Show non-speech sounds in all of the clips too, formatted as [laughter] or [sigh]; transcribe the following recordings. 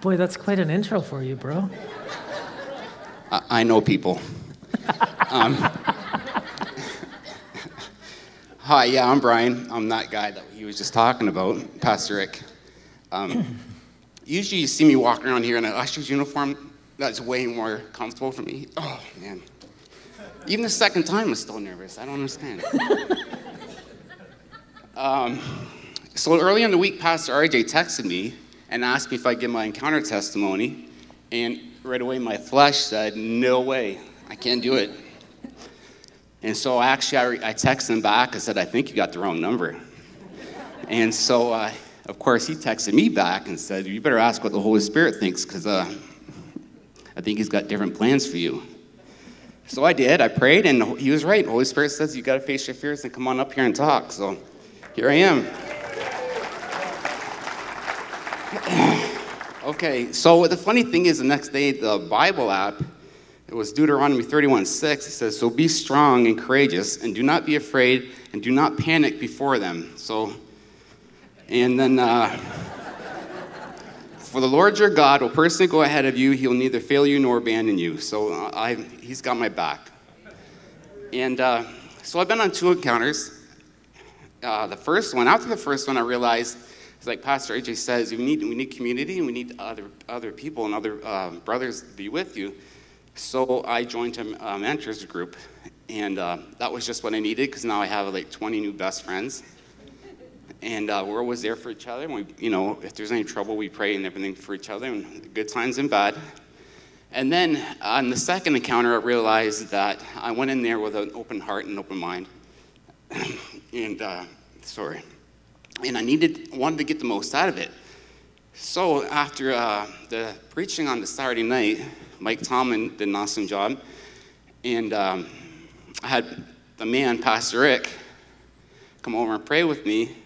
Boy, that's quite an intro for you, bro. I, I know people. um, hi, yeah, I'm Brian. I'm that guy that he was just talking about, Pastor Rick. Um, usually you see me walking around here in an usher's uniform. That's way more comfortable for me. Oh, man. Even the second time, I'm still nervous. I don't understand. um, so early in the week, Pastor RJ texted me and asked me if I'd give my encounter testimony. And right away, my flesh said, No way, I can't do it. And so actually, I, re- I texted him back. I said, I think you got the wrong number. And so, uh, of course, he texted me back and said, You better ask what the Holy Spirit thinks, because uh, I think he's got different plans for you. So I did. I prayed, and he was right. The Holy Spirit says, You got to face your fears and come on up here and talk. So here I am. Okay, so the funny thing is, the next day, the Bible app, it was Deuteronomy 31 6. It says, So be strong and courageous, and do not be afraid, and do not panic before them. So, and then, uh, for the Lord your God will personally go ahead of you. He'll neither fail you nor abandon you. So, uh, I, he's got my back. And uh, so, I've been on two encounters. Uh, the first one, after the first one, I realized it's like Pastor RJ says, we need, we need community and we need other, other people and other uh, brothers to be with you. So I joined a, a mentors group, and uh, that was just what I needed because now I have like 20 new best friends. And uh, we're always there for each other. And we, you know, if there's any trouble, we pray and everything for each other, and good times and bad. And then on the second encounter, I realized that I went in there with an open heart and open mind. [clears throat] and, uh, sorry and I needed wanted to get the most out of it. So after uh, the preaching on the Saturday night, Mike Tomlin did an awesome job, and um, I had the man, Pastor Rick, come over and pray with me,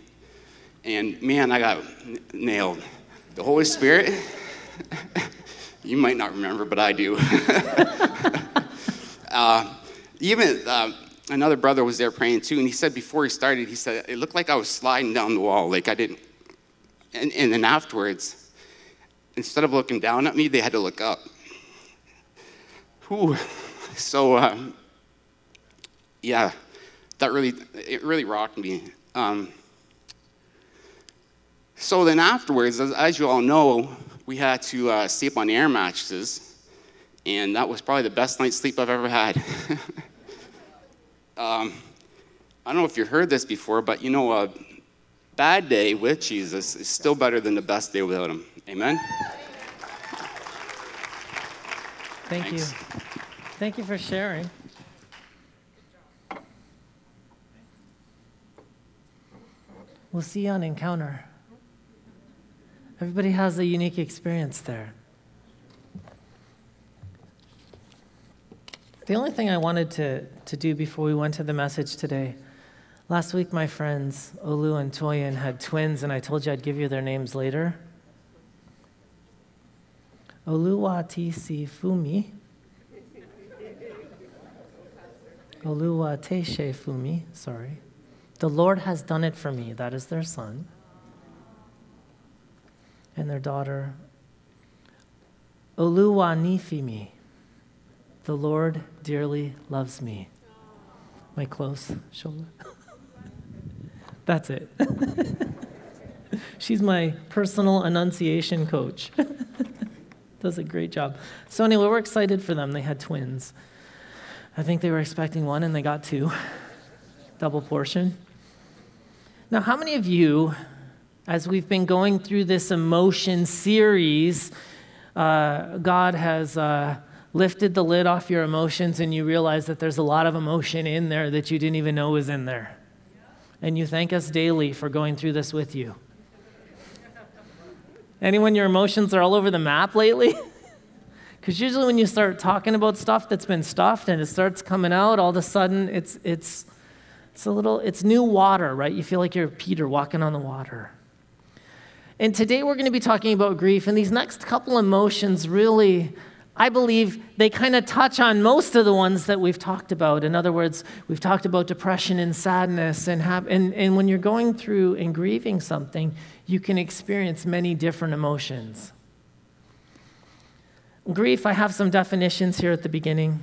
and man, I got n- nailed. The Holy Spirit, [laughs] you might not remember, but I do. [laughs] uh, even uh, another brother was there praying too, and he said before he started, he said, it looked like I was sliding down the wall, like I didn't. And, and then afterwards, instead of looking down at me, they had to look up. Whew. So, um, yeah, that really, it really rocked me. Um, so then afterwards, as, as, you all know, we had to uh, sleep on air mattresses, and that was probably the best night's sleep I've ever had. [laughs] Um, I don't know if you heard this before, but you know, a bad day with Jesus is still better than the best day without him. Amen? Thank Thanks. you. Thank you for sharing. We'll see you on Encounter. Everybody has a unique experience there. The only thing I wanted to, to do before we went to the message today, last week my friends Olu and Toyin had twins, and I told you I'd give you their names later. Oluwatisi Fumi. Oluwateshe Fumi, sorry. The Lord has done it for me. That is their son. And their daughter, Oluwanifemi. The Lord dearly loves me. My close shoulder. [laughs] That's it. [laughs] She's my personal enunciation coach. [laughs] Does a great job. So, anyway, we're excited for them. They had twins. I think they were expecting one and they got two. Double portion. Now, how many of you, as we've been going through this emotion series, uh, God has. Uh, lifted the lid off your emotions and you realize that there's a lot of emotion in there that you didn't even know was in there. And you thank us daily for going through this with you. Anyone, your emotions are all over the map lately? [laughs] Because usually when you start talking about stuff that's been stuffed and it starts coming out, all of a sudden it's, it's, it's a little, it's new water, right? You feel like you're Peter walking on the water. And today we're going to be talking about grief, and these next couple emotions really, I believe, they kind of touch on most of the ones that we've talked about. In other words, we've talked about depression and sadness, and, and, and when you're going through and grieving something, you can experience many different emotions. Grief, I have some definitions here at the beginning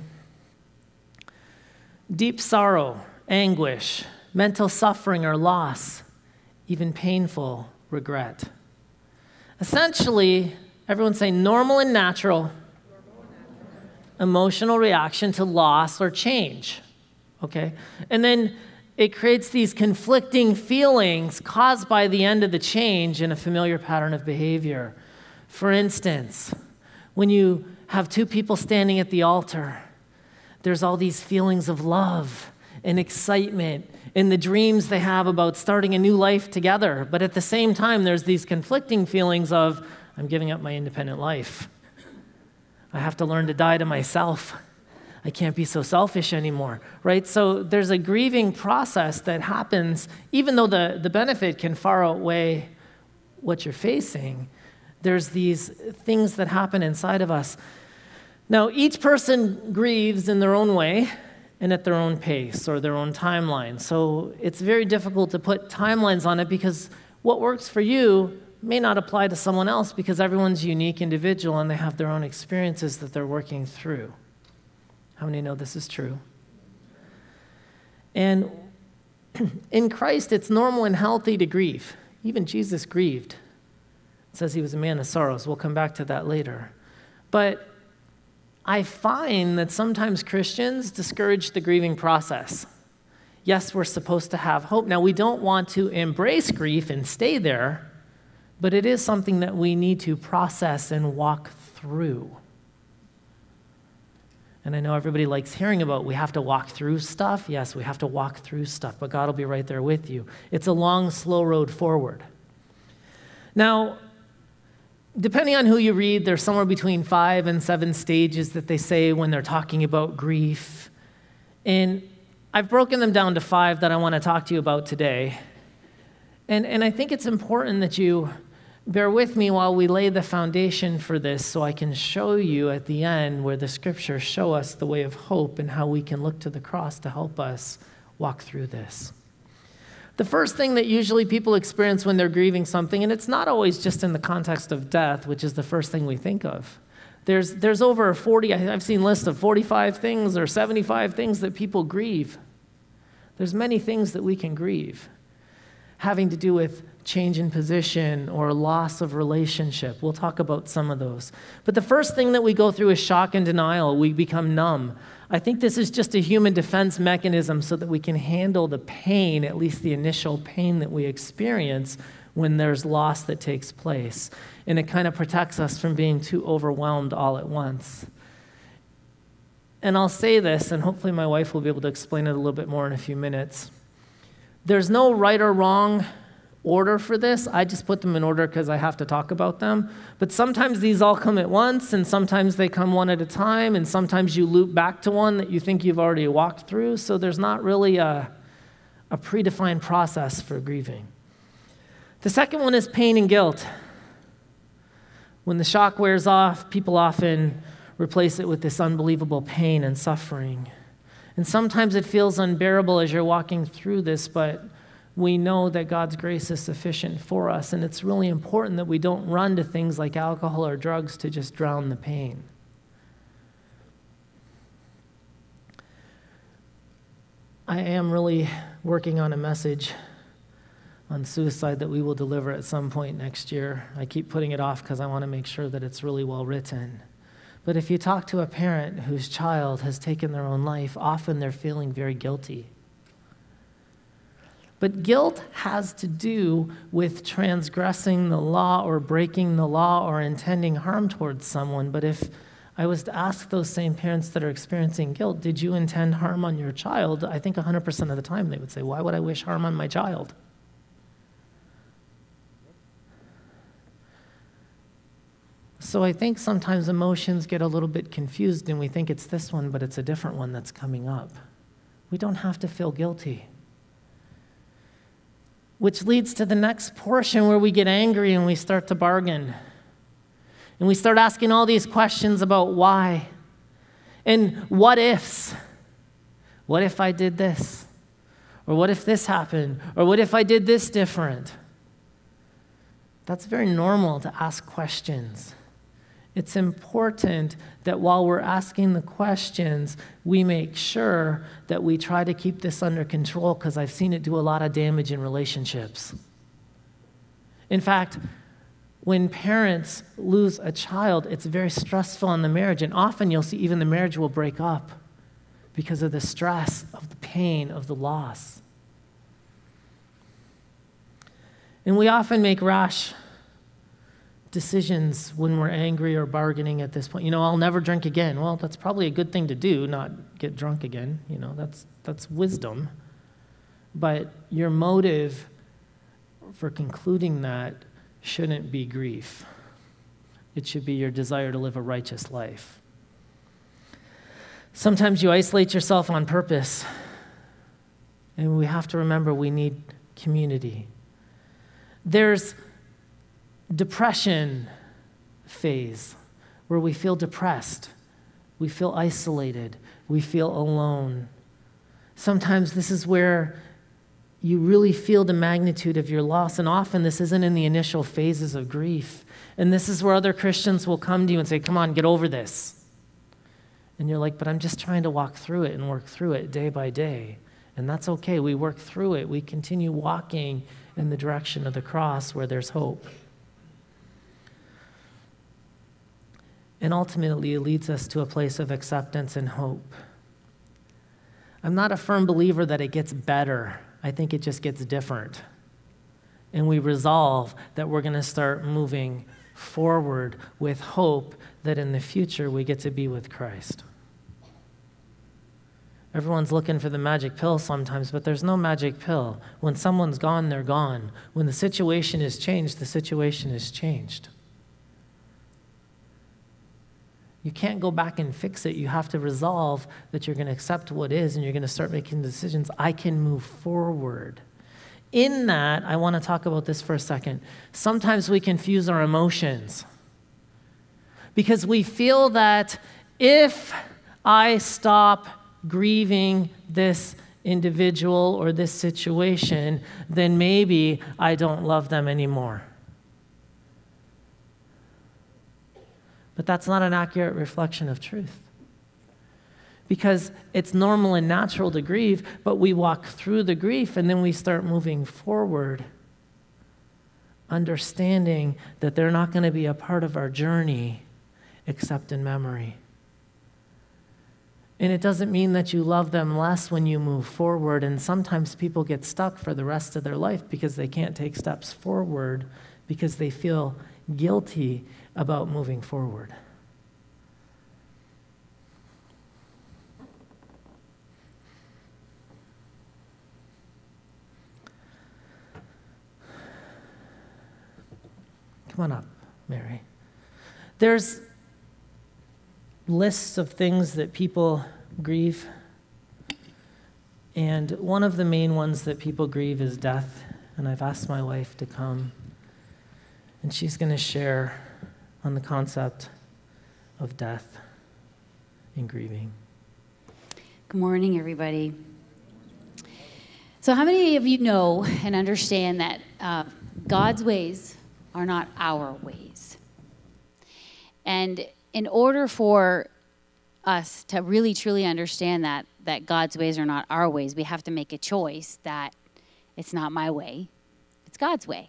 deep sorrow, anguish, mental suffering or loss, even painful regret. Essentially, everyone's saying normal and natural emotional reaction to loss or change. Okay? And then it creates these conflicting feelings caused by the end of the change in a familiar pattern of behavior. For instance, when you have two people standing at the altar, there's all these feelings of love and excitement and the dreams they have about starting a new life together. But at the same time, there's these conflicting feelings of, I'm giving up my independent life. I have to learn to die to myself. I can't be so selfish anymore, right? So there's a grieving process that happens, even though the, the benefit can far outweigh what you're facing there's these things that happen inside of us. Now, each person grieves in their own way and at their own pace or their own timeline. So it's very difficult to put timelines on it because what works for you may not apply to someone else because everyone's unique individual and they have their own experiences that they're working through. How many know this is true? And [clears throat] in Christ, it's normal and healthy to grieve. Even Jesus grieved says he was a man of sorrows. We'll come back to that later. But I find that sometimes Christians discourage the grieving process. Yes, we're supposed to have hope. Now, we don't want to embrace grief and stay there, but it is something that we need to process and walk through. And I know everybody likes hearing about we have to walk through stuff. Yes, we have to walk through stuff, but God will be right there with you. It's a long, slow road forward. Now, depending on who you read, there's somewhere between five and seven stages that they say when they're talking about grief. And I've broken them down to five that I want to talk to you about today. And, and I think it's important that you bear with me while we lay the foundation for this so I can show you at the end where the scriptures show us the way of hope and how we can look to the cross to help us walk through this. The first thing that usually people experience when they're grieving something, and it's not always just in the context of death, which is the first thing we think of. There's, there's over 40, I've seen lists of 45 things or 75 things that people grieve. There's many things that we can grieve having to do with change in position or loss of relationship. We'll talk about some of those. But the first thing that we go through is shock and denial. We become numb. I think this is just a human defense mechanism so that we can handle the pain, at least the initial pain that we experience when there's loss that takes place. And it kind of protects us from being too overwhelmed all at once. And I'll say this, and hopefully my wife will be able to explain it a little bit more in a few minutes. There's no right or wrong order for this. I just put them in order because I have to talk about them. But sometimes these all come at once, and sometimes they come one at a time, and sometimes you loop back to one that you think you've already walked through. So there's not really a, a predefined process for grieving. The second one is pain and guilt. When the shock wears off, people often replace it with this unbelievable pain and suffering. And sometimes it feels unbearable as you're walking through this, but we know that God's grace is sufficient for us. And it's really important that we don't run to things like alcohol or drugs to just drown the pain. I am really working on a message on suicide that we will deliver at some point next year. I keep putting it off because I want to make sure that it's really well written. But if you talk to a parent whose child has taken their own life, often they're feeling very guilty. But guilt has to do with transgressing the law or breaking the law or intending harm towards someone. But if I was to ask those same parents that are experiencing guilt, did you intend harm on your child? I think 100% of the time they would say, Why would I wish harm on my child? So I think sometimes emotions get a little bit confused and we think it's this one, but it's a different one that's coming up. We don't have to feel guilty. Which leads to the next portion where we get angry and we start to bargain. And we start asking all these questions about why and what ifs. What if I did this? Or what if this happened? Or what if I did this different? That's very normal to ask questions. It's important that while we're asking the questions, we make sure that we try to keep this under control because I've seen it do a lot of damage in relationships. In fact, when parents lose a child, it's very stressful in the marriage, and often you'll see even the marriage will break up because of the stress, of the pain, of the loss. And we often make rash decisions when we're angry or bargaining at this point. You know, I'll never drink again. Well, that's probably a good thing to do, not get drunk again. You know, that's, that's wisdom. But your motive for concluding that shouldn't be grief, it should be your desire to live a righteous life. Sometimes you isolate yourself on purpose, and we have to remember we need community. There's depression phase where we feel depressed, we feel isolated, we feel alone. Sometimes this is where you really feel the magnitude of your loss, and often this isn't in the initial phases of grief. And this is where other Christians will come to you and say, Come on, get over this. And you're like, But I'm just trying to walk through it and work through it day by day. And that's okay. We work through it. We continue walking in the direction of the cross where there's hope. And ultimately, it leads us to a place of acceptance and hope. I'm not a firm believer that it gets better, I think it just gets different. And we resolve that we're going to start moving forward with hope that in the future we get to be with Christ. Everyone's looking for the magic pill sometimes, but there's no magic pill. When someone's gone, they're gone. When the situation is changed, the situation is changed. You can't go back and fix it. You have to resolve that you're going to accept what is and you're going to start making decisions. I can move forward. In that, I want to talk about this for a second. Sometimes we confuse our emotions because we feel that if I stop grieving this individual or this situation, then maybe I don't love them anymore. But that's not an accurate reflection of truth. Because it's normal and natural to grieve, but we walk through the grief and then we start moving forward, understanding that they're not going to be a part of our journey except in memory. And it doesn't mean that you love them less when you move forward. And sometimes people get stuck for the rest of their life because they can't take steps forward because they feel guilty about moving forward. Come on up, Mary. There's lists of things that people grieve. And one of the main ones that people grieve is death. And I've asked my wife to come, and she's going to share on the concept of death and grieving. Good morning, everybody. So, how many of you know and understand that uh, God's ways are not our ways? And in order for us to really truly understand that that God's ways are not our ways, we have to make a choice that it's not my way, it's God's way.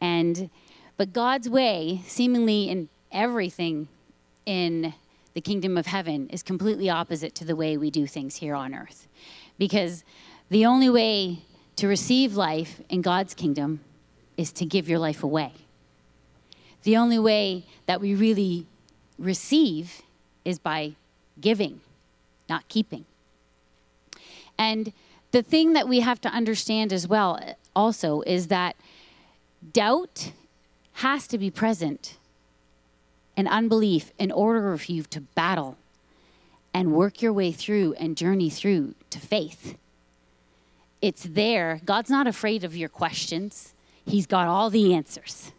And but God's way, seemingly in everything in the kingdom of heaven, is completely opposite to the way we do things here on earth. Because the only way to receive life in God's kingdom is to give your life away. The only way that we really receive is by giving, not keeping. And the thing that we have to understand as well, also, is that doubt has to be present and unbelief in order for you to battle and work your way through and journey through to faith. It's there. God's not afraid of your questions, He's got all the answers.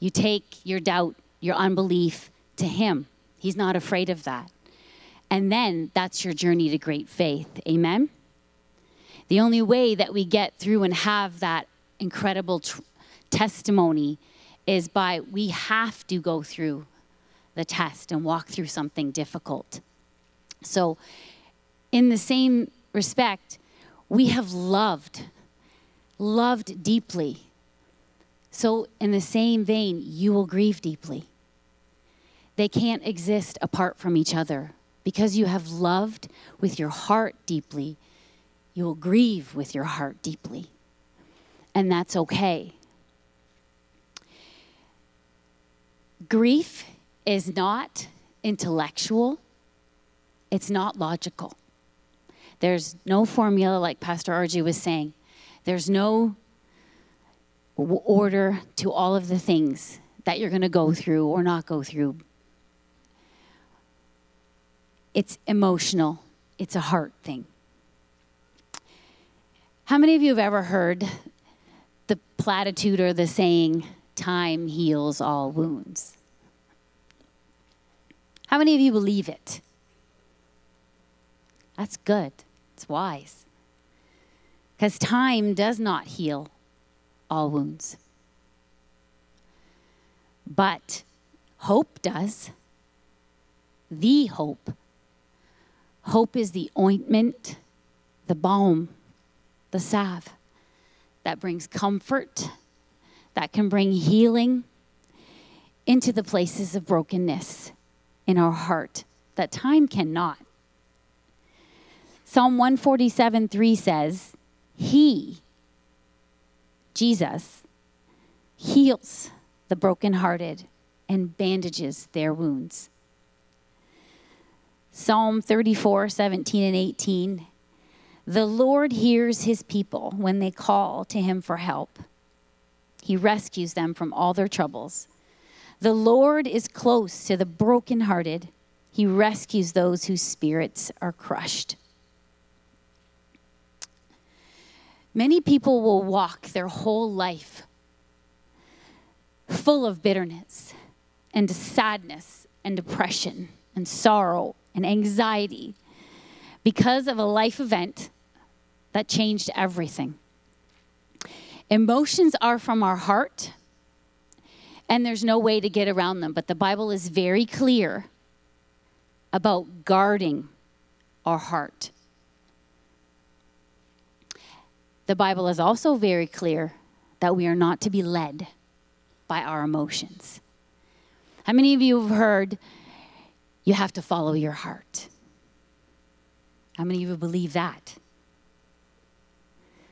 You take your doubt, your unbelief to Him. He's not afraid of that. And then that's your journey to great faith. Amen? The only way that we get through and have that incredible tr- testimony is by we have to go through the test and walk through something difficult. So, in the same respect, we have loved, loved deeply. So, in the same vein, you will grieve deeply. They can't exist apart from each other. Because you have loved with your heart deeply, you will grieve with your heart deeply. And that's okay. Grief is not intellectual, it's not logical. There's no formula, like Pastor RJ was saying. There's no order to all of the things that you're going to go through or not go through. It's emotional, it's a heart thing. How many of you have ever heard the platitude or the saying, time heals all wounds? How many of you believe it? That's good. It's wise. Because time does not heal all wounds. But hope does. The hope. Hope is the ointment, the balm, the salve that brings comfort, that can bring healing into the places of brokenness in our heart that time cannot. Psalm 147 3 says, He, Jesus, heals the brokenhearted and bandages their wounds. Psalm 34 17 and 18. The Lord hears his people when they call to him for help. He rescues them from all their troubles. The Lord is close to the brokenhearted. He rescues those whose spirits are crushed. Many people will walk their whole life full of bitterness and sadness and depression and sorrow and anxiety because of a life event that changed everything. Emotions are from our heart, and there's no way to get around them, but the Bible is very clear about guarding our heart. The Bible is also very clear that we are not to be led by our emotions. How many of you have heard you have to follow your heart? How many of you believe that?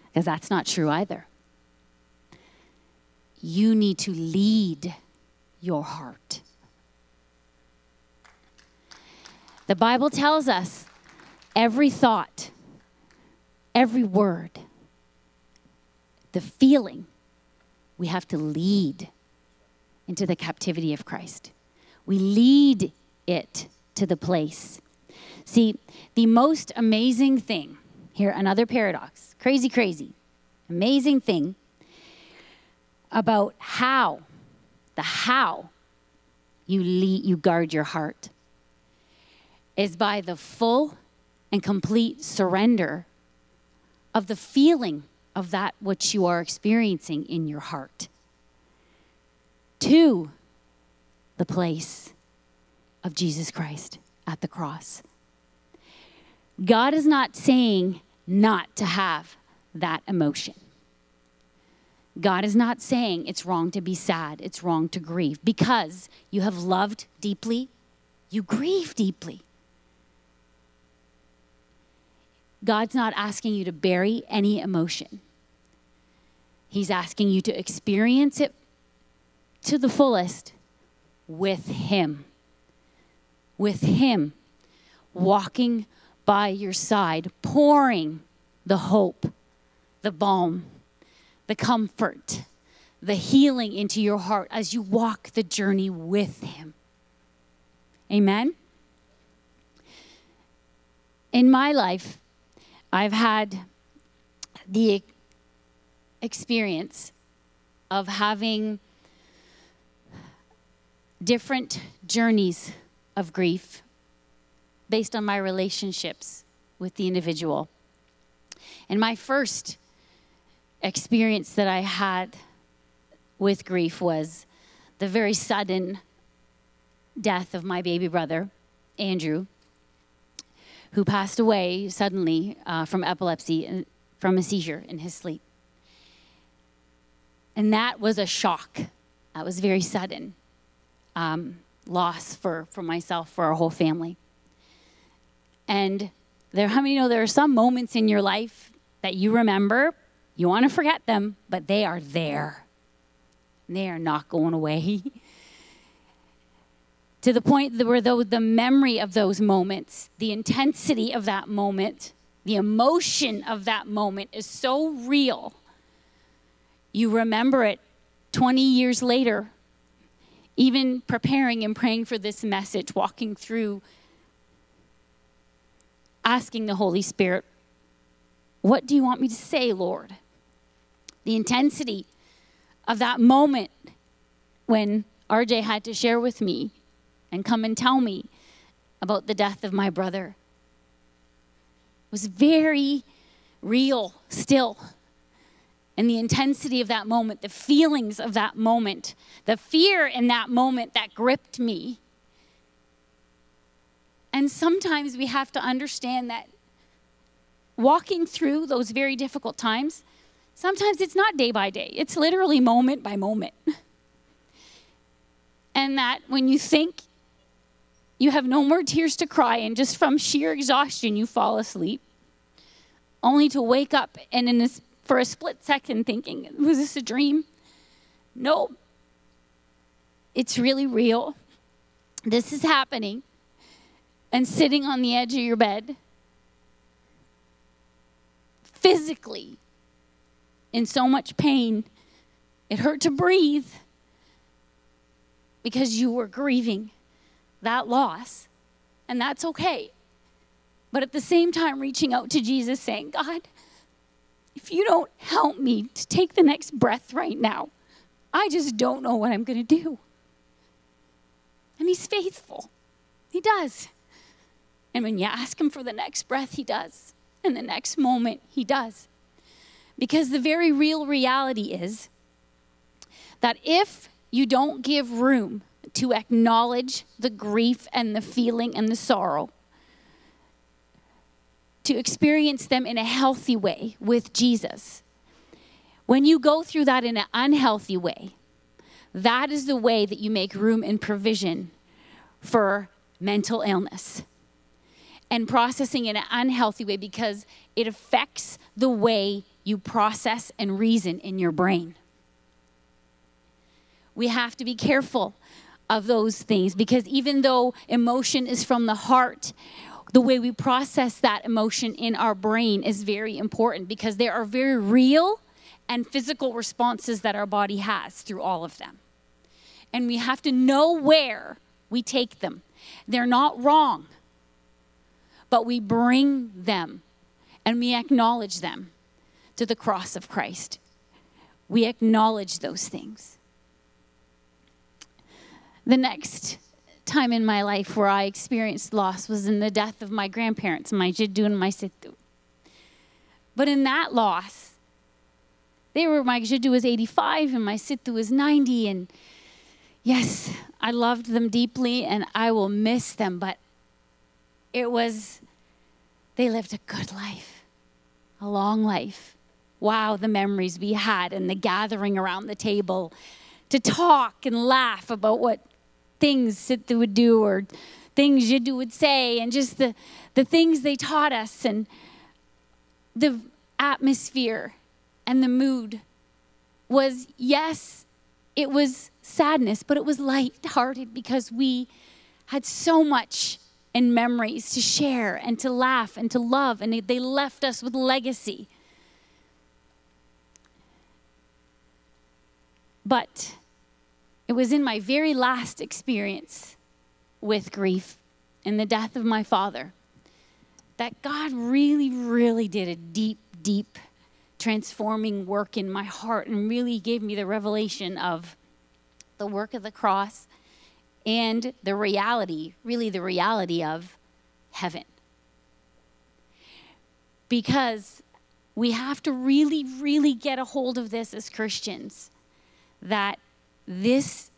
Because that's not true either. You need to lead your heart. The Bible tells us every thought, every word, the feeling, we have to lead into the captivity of Christ. We lead it to the place. See, the most amazing thing, here, another paradox, crazy, crazy, amazing thing about how, the how you lead, you guard your heart is by the full and complete surrender of the feeling of that which you are experiencing in your heart to the place of Jesus Christ at the cross. God is not saying not to have that emotion. God is not saying it's wrong to be sad, it's wrong to grieve. Because you have loved deeply, you grieve deeply. God's not asking you to bury any emotion. He's asking you to experience it to the fullest with Him. With Him walking by your side, pouring the hope, the balm, the comfort, the healing into your heart as you walk the journey with Him. Amen? In my life, I've had the experience of having different journeys of grief based on my relationships with the individual. And my first experience that I had with grief was the very sudden death of my baby brother, Andrew, who passed away suddenly uh, from epilepsy and from a seizure in his sleep. And that was a shock. That was very sudden um, loss for, for myself, for our whole family. And there, how many know there are some moments in your life that you remember? You want to forget them, but they are there. They are not going away. [laughs] to the point where though the memory of those moments, the intensity of that moment, the emotion of that moment is so real. You remember it 20 years later, even preparing and praying for this message, walking through, asking the Holy Spirit, What do you want me to say, Lord? The intensity of that moment when RJ had to share with me and come and tell me about the death of my brother was very real still. And the intensity of that moment, the feelings of that moment, the fear in that moment that gripped me. And sometimes we have to understand that walking through those very difficult times, sometimes it's not day by day, it's literally moment by moment. and that when you think you have no more tears to cry, and just from sheer exhaustion, you fall asleep, only to wake up and in for a split second thinking, was this a dream? No. It's really real. This is happening. And sitting on the edge of your bed, physically in so much pain, it hurt to breathe because you were grieving that loss, and that's okay. But at the same time, reaching out to Jesus, saying, God, if you don't help me to take the next breath right now, I just don't know what I'm going to do. And He's faithful, He does. And when you ask Him for the next breath, He does. And the next moment, He does. Because the very real reality is that if you don't give room to acknowledge the grief and the feeling and the sorrow, to experience them in a healthy way with Jesus. When you go through that in an unhealthy way, that is the way that you make room and provision for mental illness and processing in an unhealthy way because it affects the way you process and reason in your brain. We have to be careful of those things because even though emotion is from the heart, the way we process that emotion in our brain is very important because there are very real and physical responses that our body has through all of them. And we have to know where we take them. They're not wrong, but we bring them and we acknowledge them to the cross of Christ. We acknowledge those things. The next time in my life where I experienced loss was in the death of my grandparents, my Jiddu and my Sittu. But in that loss, they were my Jiddu was 85 and my Sittu was 90 and yes, I loved them deeply and I will miss them, but it was they lived a good life, a long life. Wow, the memories we had and the gathering around the table to talk and laugh about what things Sittu would do or things Jiddu would say and just the, the things they taught us and the atmosphere and the mood was yes, it was sadness, but it was light-hearted because we had so much in memories to share and to laugh and to love, and they left us with legacy. But it was in my very last experience with grief and the death of my father that God really, really did a deep, deep transforming work in my heart and really gave me the revelation of the work of the cross and the reality, really the reality of heaven. Because we have to really, really get a hold of this as Christians that this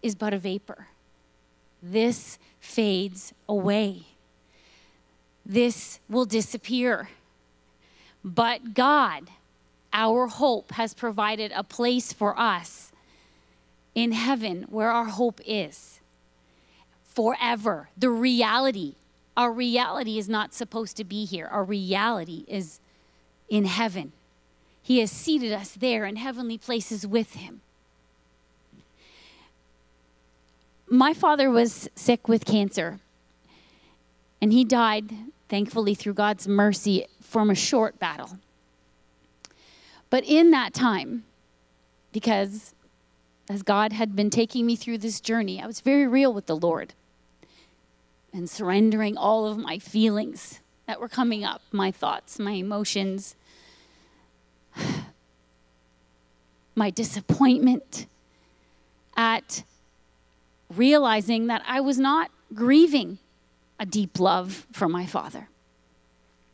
is but a vapor. This fades away. This will disappear. But God, our hope, has provided a place for us in heaven where our hope is forever. The reality, our reality is not supposed to be here. Our reality is in heaven. He has seated us there in heavenly places with Him. My father was sick with cancer, and he died, thankfully, through God's mercy, from a short battle. But in that time, because as God had been taking me through this journey, I was very real with the Lord and surrendering all of my feelings that were coming up my thoughts, my emotions, my disappointment at realizing that I was not grieving a deep love for my father.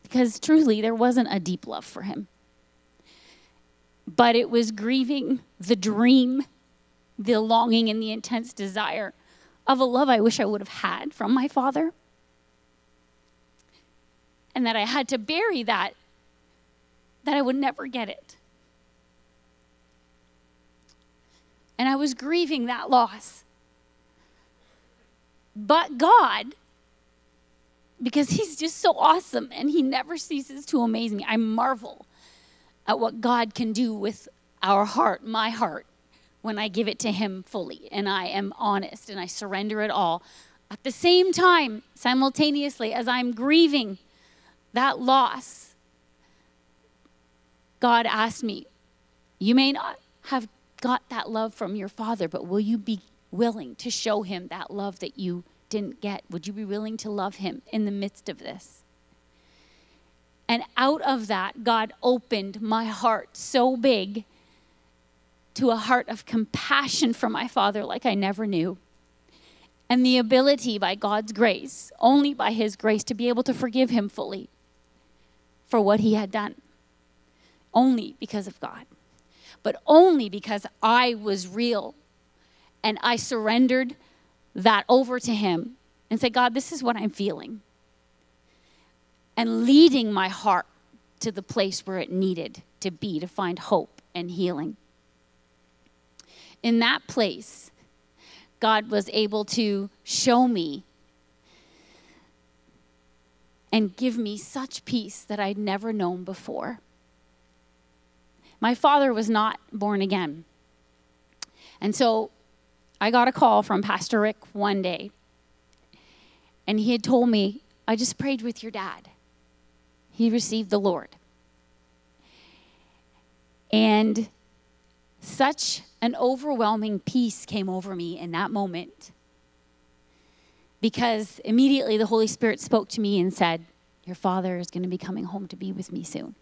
Because truly, there wasn't a deep love for him. But it was grieving the dream, the longing, and the intense desire of a love I wish I would have had from my father. And that I had to bury that, that I would never get it. And I was grieving that loss. But God, because He's just so awesome and He never ceases to amaze me, I marvel at what God can do with our heart, my heart, when I give it to Him fully and I am honest and I surrender it all. At the same time, simultaneously, as I'm grieving that loss, God asked me, You may not have got that love from your father, but will you be willing to show him that love that you didn't get? Would you be willing to love him in the midst of this? And out of that, God opened my heart so big to a heart of compassion for my father like I never knew. And the ability by God's grace, only by his grace, to be able to forgive him fully for what he had done. Only because of God. But only because I was real and I surrendered that over to Him and said, God, this is what I'm feeling. And leading my heart to the place where it needed to be to find hope and healing. In that place, God was able to show me and give me such peace that I'd never known before. My father was not born again. And so I got a call from Pastor Rick one day, and he had told me, I just prayed with your dad. He received the Lord. And such an overwhelming peace came over me in that moment because immediately the Holy Spirit spoke to me and said, Your father is going to be coming home to be with me soon.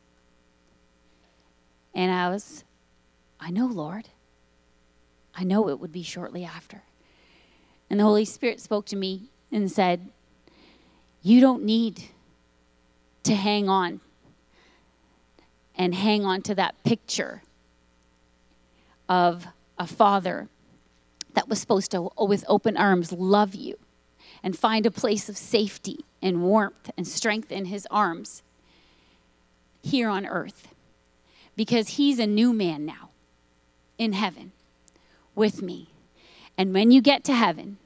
And I was, I know, Lord. I know it would be shortly after. And the Holy Spirit spoke to me and said, You don't need to hang on and hang on to that picture of a father that was supposed to, with open arms, love you and find a place of safety and warmth and strength in his arms here on earth. Because he's a new man now in heaven with me. And when you get to heaven,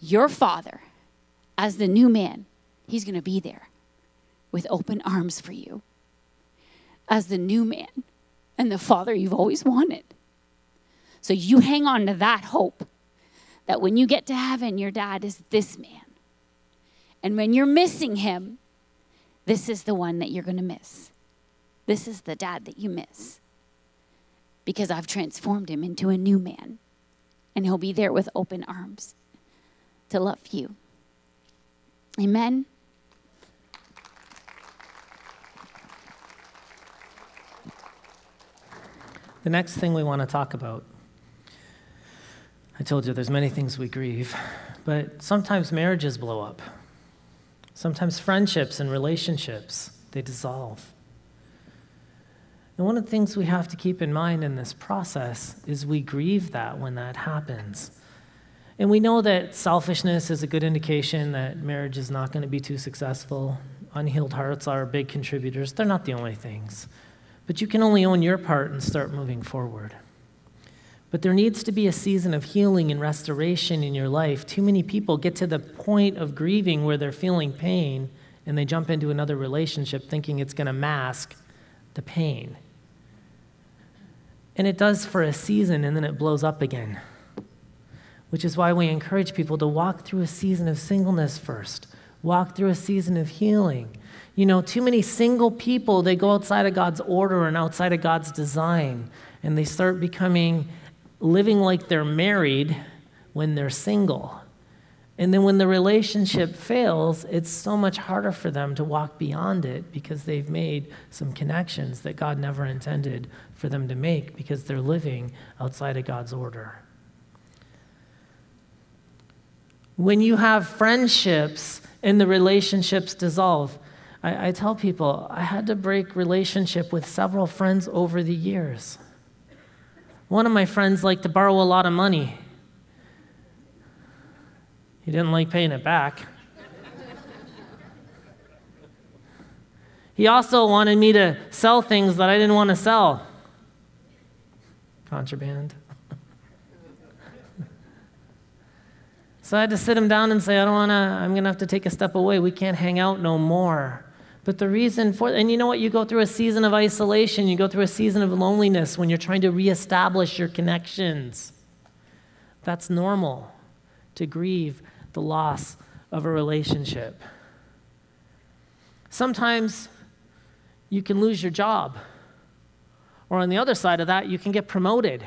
your father, as the new man, he's going to be there with open arms for you as the new man and the father you've always wanted. So you hang on to that hope that when you get to heaven, your dad is this man. And when you're missing him, this is the one that you're going to miss. This is the dad that you miss because I've transformed him into a new man. And he'll be there with open arms to love you. Amen. The next thing we want to talk about I told you there's many things we grieve, but sometimes marriages blow up. Sometimes friendships and relationships, they dissolve. And one of the things we have to keep in mind in this process is we grieve that when that happens. And we know that selfishness is a good indication that marriage is not going to be too successful. Unhealed hearts are big contributors. They're not the only things. But you can only own your part and start moving forward. But there needs to be a season of healing and restoration in your life. Too many people get to the point of grieving where they're feeling pain and they jump into another relationship thinking it's going to mask the pain. And it does for a season and then it blows up again. Which is why we encourage people to walk through a season of singleness first, walk through a season of healing. You know, too many single people, they go outside of God's order and outside of God's design, and they start becoming living like they're married when they're single. And then when the relationship fails, it's so much harder for them to walk beyond it because they've made some connections that God never intended for them to make because they're living outside of God's order. When you have friendships and the relationships dissolve, I, I tell people I had to break relationship with several friends over the years. One of my friends liked to borrow a lot of money. He didn't like paying it back. he also wanted me to sell things that I didn't want to sell. Contraband. [laughs] so I had to sit him down and say, I don't want to, I'm going to have to take a step away. We can't hang out no more. But the reason for, and you know what? You go through a season of isolation, you go through a season of loneliness when you're trying to reestablish your connections. That's normal to grieve the loss of a relationship. Sometimes you can lose your job. Or on the other side of that, you can get promoted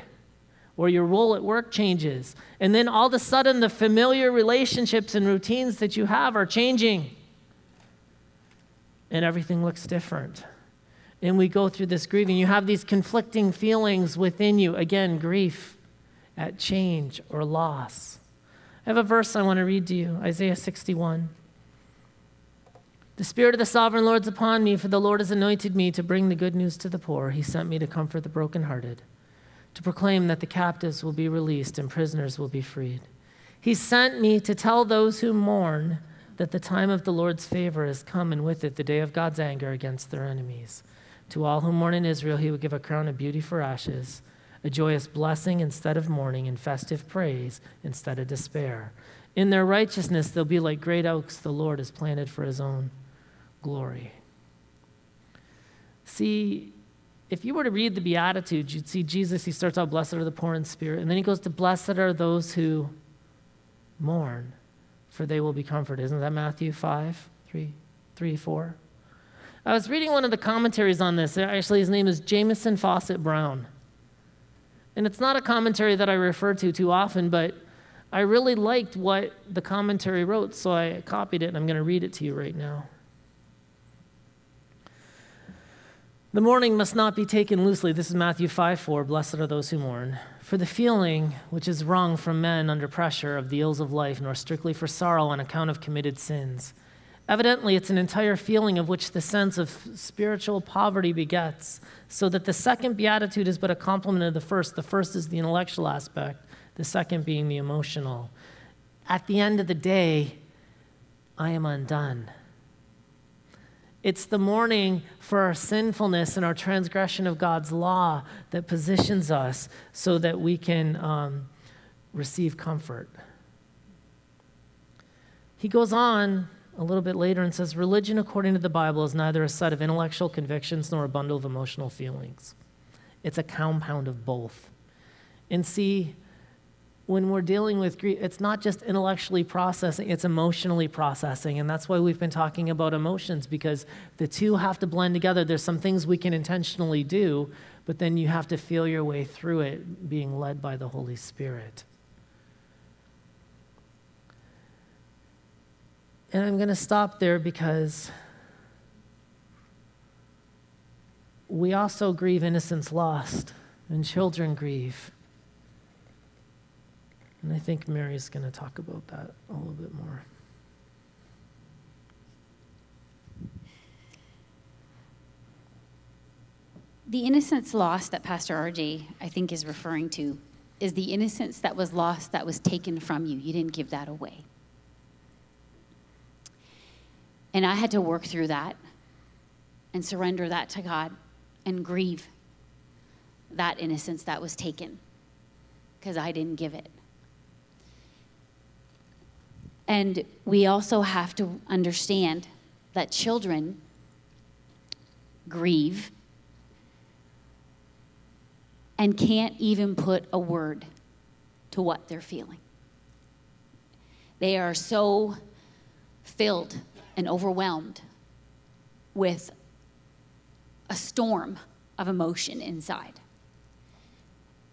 or your role at work changes. And then all of a sudden, the familiar relationships and routines that you have are changing and everything looks different. And we go through this grieving. You have these conflicting feelings within you. Again, grief at change or loss. I have a verse I want to read to you Isaiah 61. The Spirit of the sovereign Lord is upon me, for the Lord has anointed me to bring the good news to the poor. He sent me to comfort the brokenhearted, to proclaim that the captives will be released and prisoners will be freed. He sent me to tell those who mourn that the time of the Lord's favor has come, and with it the day of God's anger against their enemies. To all who mourn in Israel, he will give a crown of beauty for ashes, a joyous blessing instead of mourning, and festive praise instead of despair. In their righteousness, they'll be like great oaks the Lord has planted for his own glory. See, if you were to read the Beatitudes, you'd see Jesus, he starts out, Blessed are the poor in spirit, and then he goes to, Blessed are those who mourn for they will be comforted. Isn't that Matthew 5, 3, 3 4? I was reading one of the commentaries on this. Actually, his name is Jamieson Fausset Brown. And it's not a commentary that I refer to too often, but I really liked what the commentary wrote, so I copied it and I'm going to read it to you right now. The mourning must not be taken loosely. This is Matthew 5 4. Blessed are those who mourn. For the feeling which is wrung from men under pressure of the ills of life, nor strictly for sorrow on account of committed sins. Evidently, it's an entire feeling of which the sense of spiritual poverty begets, so that the second beatitude is but a complement of the first. The first is the intellectual aspect, the second being the emotional. At the end of the day, I am undone. It's the mourning for our sinfulness and our transgression of God's law that positions us so that we can um, receive comfort. He goes on a little bit later and says, Religion, according to the Bible, is neither a set of intellectual convictions nor a bundle of emotional feelings. It's a compound of both. And see, when we're dealing with grief, it's not just intellectually processing, it's emotionally processing. And that's why we've been talking about emotions because the two have to blend together. There's some things we can intentionally do, but then you have to feel your way through it being led by the Holy Spirit. And I'm going to stop there because we also grieve innocence lost, and children grieve. And I think Mary's going to talk about that a little bit more. The innocence lost that Pastor RJ, I think, is referring to is the innocence that was lost that was taken from you. You didn't give that away. And I had to work through that and surrender that to God and grieve that innocence that was taken because I didn't give it. And we also have to understand that children grieve and can't even put a word to what they're feeling. They are so filled and overwhelmed with a storm of emotion inside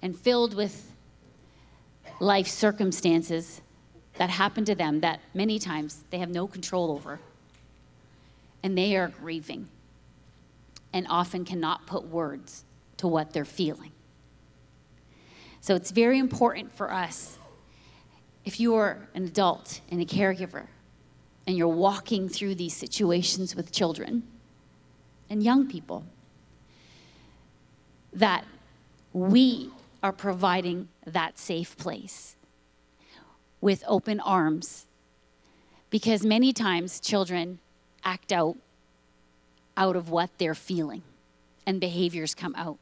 and filled with life circumstances that happen to them that many times they have no control over. And they are grieving and often cannot put words to what they're feeling. So it's very important for us, if you are an adult and a caregiver, and you're walking through these situations with children and young people, that we are providing that safe place with open arms. Because many times children act out out of what they're feeling and behaviors come out.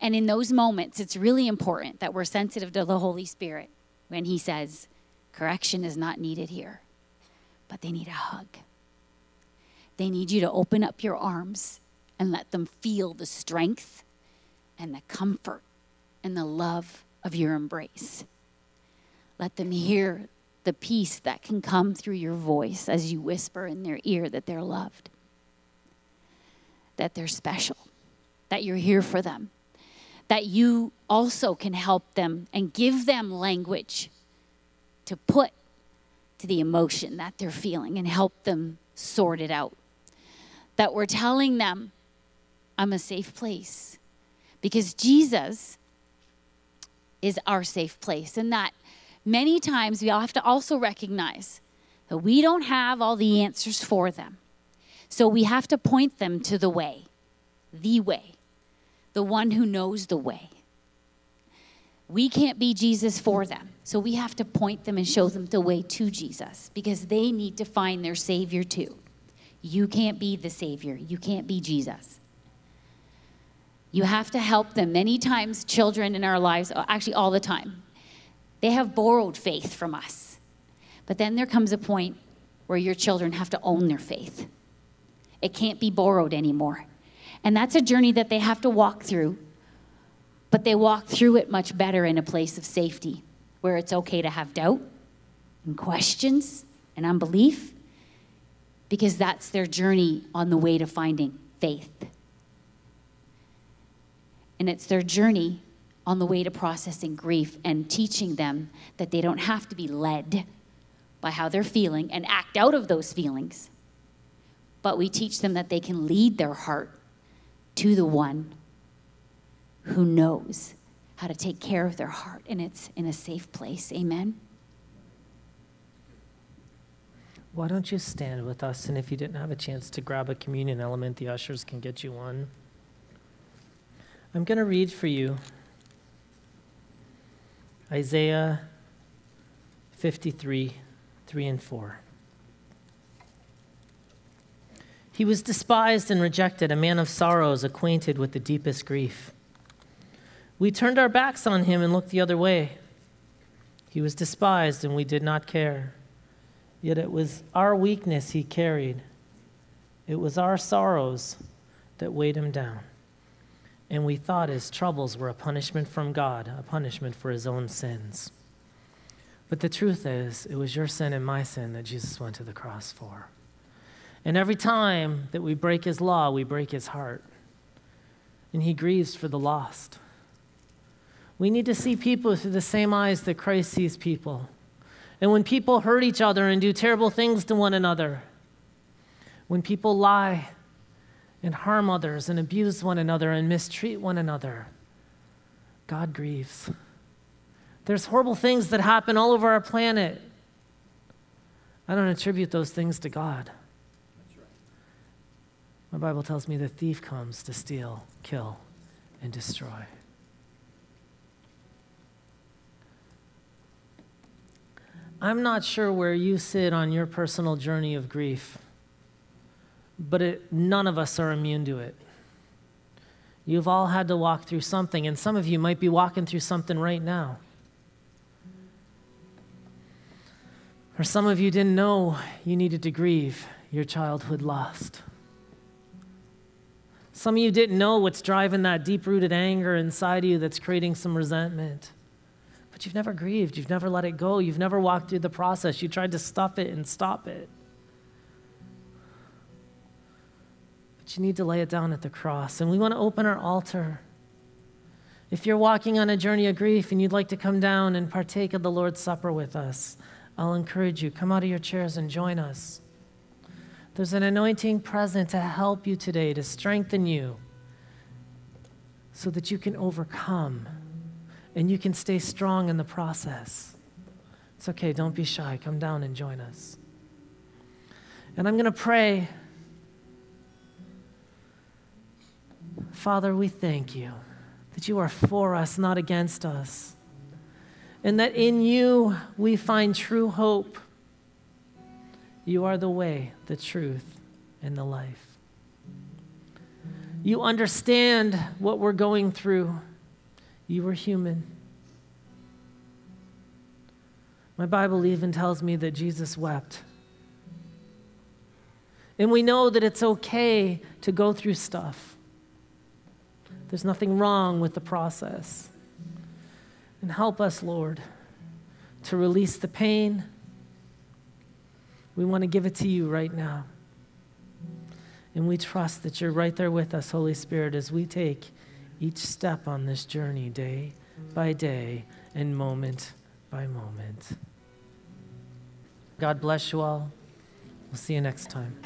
And in those moments, it's really important that we're sensitive to the Holy Spirit when He says, correction is not needed here, but they need a hug. They need you to open up your arms and let them feel the strength and the comfort and the love of your embrace. Let them hear the peace that can come through your voice as you whisper in their ear that they're loved, that they're special, that you're here for them, that you also can help them and give them language to put to the emotion that they're feeling and help them sort it out. That we're telling them, I'm a safe place because Jesus is our safe place, and that many times we have to also recognize that we don't have all the answers for them. So we have to point them to the way, the way, the one who knows the way. We can't be Jesus for them. So we have to point them and show them the way to Jesus because they need to find their Savior too. You can't be the Savior, you can't be Jesus. You have to help them. Many times, children in our lives, oh, actually, all the time, they have borrowed faith from us. But then there comes a point where your children have to own their faith. It can't be borrowed anymore. And that's a journey that they have to walk through. But they walk through it much better in a place of safety where it's okay to have doubt and questions and unbelief because that's their journey on the way to finding faith. And it's their journey on the way to processing grief and teaching them that they don't have to be led by how they're feeling and act out of those feelings. But we teach them that they can lead their heart to the one who knows how to take care of their heart and it's in a safe place. Amen. Why don't you stand with us? And if you didn't have a chance to grab a communion element, the ushers can get you one. I'm going to read for you Isaiah 53 3 and 4. He was despised and rejected, a man of sorrows, acquainted with the deepest grief. We turned our backs on him and looked the other way. He was despised, and we did not care. Yet it was our weakness he carried, it was our sorrows that weighed him down. And we thought his troubles were a punishment from God, a punishment for his own sins. But the truth is, it was your sin and my sin that Jesus went to the cross for. And every time that we break his law, we break his heart. and he grieves for the lost. We need to see people through the same eyes that Christ sees people. And when people hurt each other and do terrible things to one another, when people lie and harm others and abuse one another and mistreat one another, God grieves. There's horrible things that happen all over our planet. I don't attribute those things to God. My Bible tells me the thief comes to steal, kill, and destroy. I'm not sure where you sit on your personal journey of grief, but it, none of us are immune to it. You've all had to walk through something, and some of you might be walking through something right now. Or some of you didn't know you needed to grieve your childhood lost. Some of you didn't know what's driving that deep rooted anger inside of you that's creating some resentment. But you've never grieved. You've never let it go. You've never walked through the process. You tried to stuff it and stop it. But you need to lay it down at the cross. And we want to open our altar. If you're walking on a journey of grief and you'd like to come down and partake of the Lord's Supper with us, I'll encourage you. Come out of your chairs and join us. There's an anointing present to help you today, to strengthen you, so that you can overcome and you can stay strong in the process. It's okay, don't be shy. Come down and join us. And I'm going to pray. Father, we thank you that you are for us, not against us, and that in you we find true hope. You are the way, the truth, and the life. You understand what we're going through. You are human. My Bible even tells me that Jesus wept. And we know that it's okay to go through stuff. There's nothing wrong with the process. And help us, Lord, to release the pain we want to give it to you right now. And we trust that you're right there with us, Holy Spirit, as we take each step on this journey, day by day and moment by moment. God bless you all. We'll see you next time.